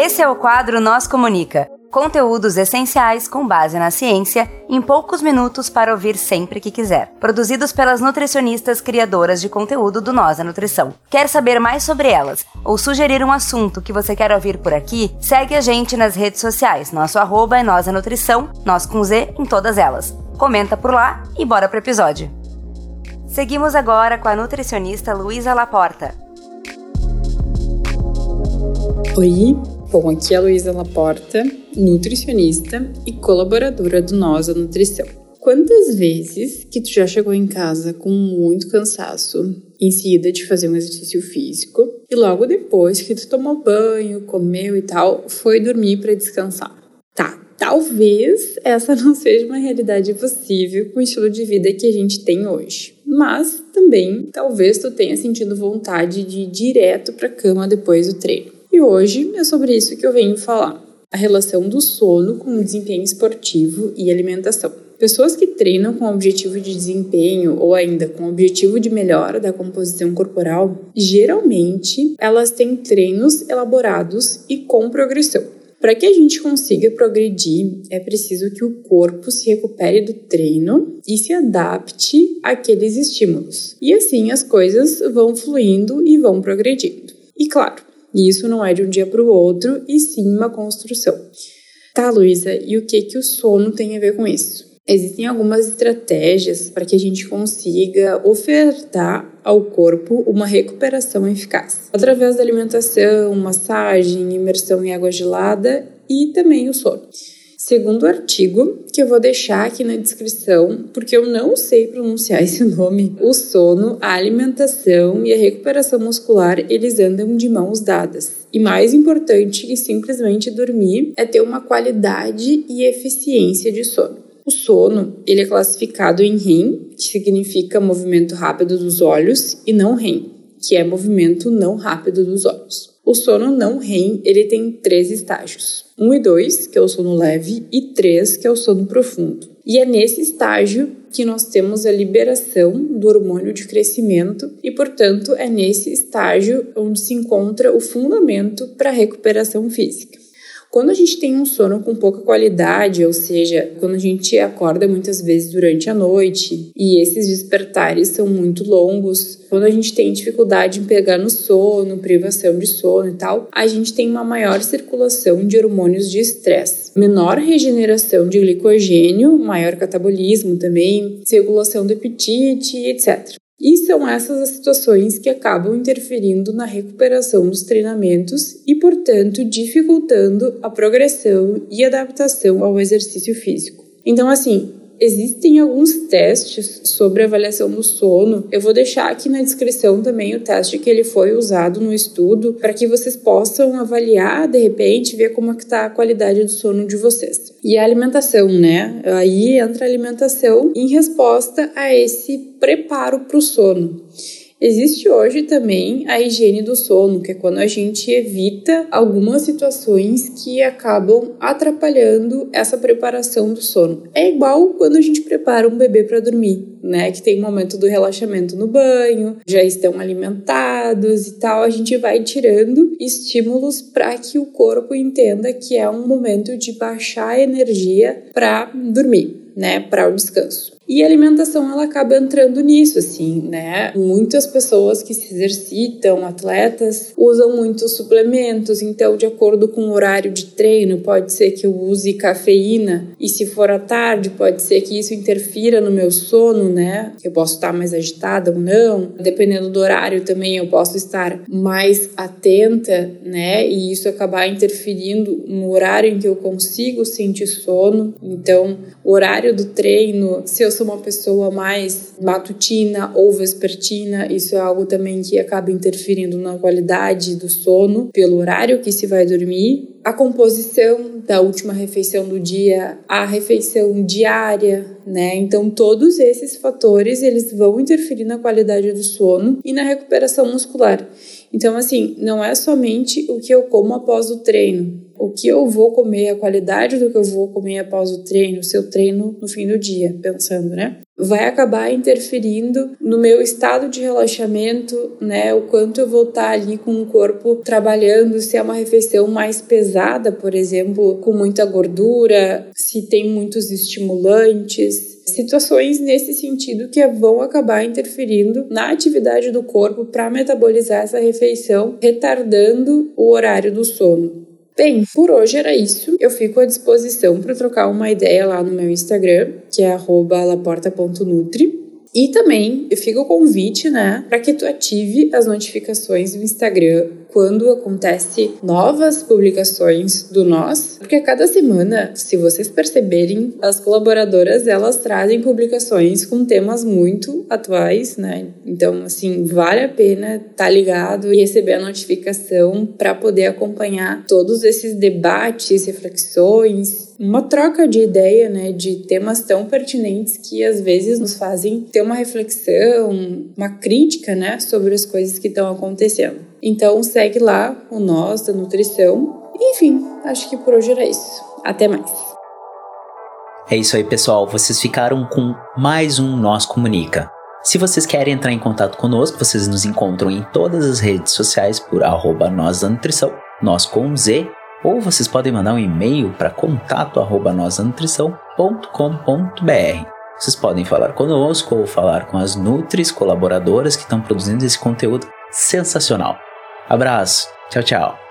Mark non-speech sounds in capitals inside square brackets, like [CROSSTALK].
Esse é o quadro Nós Comunica. Conteúdos essenciais com base na ciência, em poucos minutos para ouvir sempre que quiser. Produzidos pelas nutricionistas criadoras de conteúdo do Nós a Nutrição. Quer saber mais sobre elas ou sugerir um assunto que você quer ouvir por aqui? Segue a gente nas redes sociais. Nosso arroba é Nós a Nutrição, nós com Z em todas elas. Comenta por lá e bora pro episódio. Seguimos agora com a nutricionista Luísa Laporta. Oi, bom, aqui é a Luísa Laporta, nutricionista e colaboradora do Nós a Nutrição. Quantas vezes que tu já chegou em casa com muito cansaço, em seguida de fazer um exercício físico, e logo depois que tu tomou banho, comeu e tal, foi dormir para descansar? Tá, talvez essa [LAUGHS] não seja uma realidade possível com o estilo de vida que a gente tem hoje. Mas também talvez tu tenha sentido vontade de ir direto para cama depois do treino. E hoje é sobre isso que eu venho falar: a relação do sono com o desempenho esportivo e alimentação. Pessoas que treinam com objetivo de desempenho ou ainda com objetivo de melhora da composição corporal, geralmente elas têm treinos elaborados e com progressão. Para que a gente consiga progredir, é preciso que o corpo se recupere do treino e se adapte àqueles estímulos. E assim as coisas vão fluindo e vão progredindo. E claro, e isso não é de um dia para o outro, e sim uma construção. Tá, Luísa, e o que, que o sono tem a ver com isso? Existem algumas estratégias para que a gente consiga ofertar ao corpo uma recuperação eficaz, através da alimentação, massagem, imersão em água gelada e também o sono. Segundo artigo, que eu vou deixar aqui na descrição, porque eu não sei pronunciar [LAUGHS] esse nome, o sono, a alimentação e a recuperação muscular, eles andam de mãos dadas. E mais importante que simplesmente dormir é ter uma qualidade e eficiência de sono. O sono, ele é classificado em REM, que significa movimento rápido dos olhos, e não REM, que é movimento não rápido dos olhos. O sono não REM, ele tem três estágios. 1 e 2, que é o sono leve, e 3, que é o sono profundo. E é nesse estágio que nós temos a liberação do hormônio de crescimento e, portanto, é nesse estágio onde se encontra o fundamento para a recuperação física. Quando a gente tem um sono com pouca qualidade, ou seja, quando a gente acorda muitas vezes durante a noite e esses despertares são muito longos, quando a gente tem dificuldade em pegar no sono, privação de sono e tal, a gente tem uma maior circulação de hormônios de estresse, menor regeneração de glicogênio, maior catabolismo também, regulação do apetite, etc. E são essas as situações que acabam interferindo na recuperação dos treinamentos e, portanto, dificultando a progressão e adaptação ao exercício físico. Então, assim, Existem alguns testes sobre avaliação do sono. Eu vou deixar aqui na descrição também o teste que ele foi usado no estudo para que vocês possam avaliar de repente, ver como é que está a qualidade do sono de vocês. E a alimentação, né? Aí entra a alimentação em resposta a esse preparo para o sono. Existe hoje também a higiene do sono, que é quando a gente evita algumas situações que acabam atrapalhando essa preparação do sono. É igual quando a gente prepara um bebê para dormir, né? Que tem o momento do relaxamento no banho, já estão alimentados e tal. A gente vai tirando estímulos para que o corpo entenda que é um momento de baixar energia para dormir, né? Para o descanso. E a alimentação ela acaba entrando nisso, assim, né? Muitas pessoas que se exercitam, atletas, usam muitos suplementos, então, de acordo com o horário de treino, pode ser que eu use cafeína, e se for à tarde, pode ser que isso interfira no meu sono, né? Eu posso estar mais agitada ou não, dependendo do horário também, eu posso estar mais atenta, né? E isso acabar interferindo no horário em que eu consigo sentir sono. Então, o horário do treino, se eu sou uma pessoa mais matutina ou vespertina, isso é algo também que acaba interferindo na qualidade do sono, pelo horário que se vai dormir. A composição da última refeição do dia, a refeição diária, né? Então todos esses fatores eles vão interferir na qualidade do sono e na recuperação muscular. Então assim, não é somente o que eu como após o treino, o que eu vou comer, a qualidade do que eu vou comer após o treino, seu treino no fim do dia, pensando, né? Vai acabar interferindo no meu estado de relaxamento, né? O quanto eu vou estar ali com o corpo trabalhando, se é uma refeição mais pesada, por exemplo, com muita gordura, se tem muitos estimulantes, situações nesse sentido que vão acabar interferindo na atividade do corpo para metabolizar essa refeição, retardando o horário do sono. Bem, por hoje era isso. Eu fico à disposição para trocar uma ideia lá no meu Instagram, que é laporta.nutri. E também fica o convite, né, para que tu ative as notificações do Instagram quando acontece novas publicações do Nós, porque a cada semana, se vocês perceberem, as colaboradoras elas trazem publicações com temas muito atuais, né? Então, assim, vale a pena estar tá ligado e receber a notificação para poder acompanhar todos esses debates, reflexões, uma troca de ideia, né, de temas tão pertinentes que às vezes nos fazem ter uma reflexão, uma crítica, né, sobre as coisas que estão acontecendo. Então segue lá o Nós da Nutrição. Enfim, acho que por hoje era isso. Até mais. É isso aí, pessoal. Vocês ficaram com mais um Nós Comunica. Se vocês querem entrar em contato conosco, vocês nos encontram em todas as redes sociais por arroba Nós da Nutrição, nós com Z, ou vocês podem mandar um e-mail para contato arroba Vocês podem falar conosco ou falar com as Nutris colaboradoras que estão produzindo esse conteúdo sensacional. Abraço. Tchau, tchau.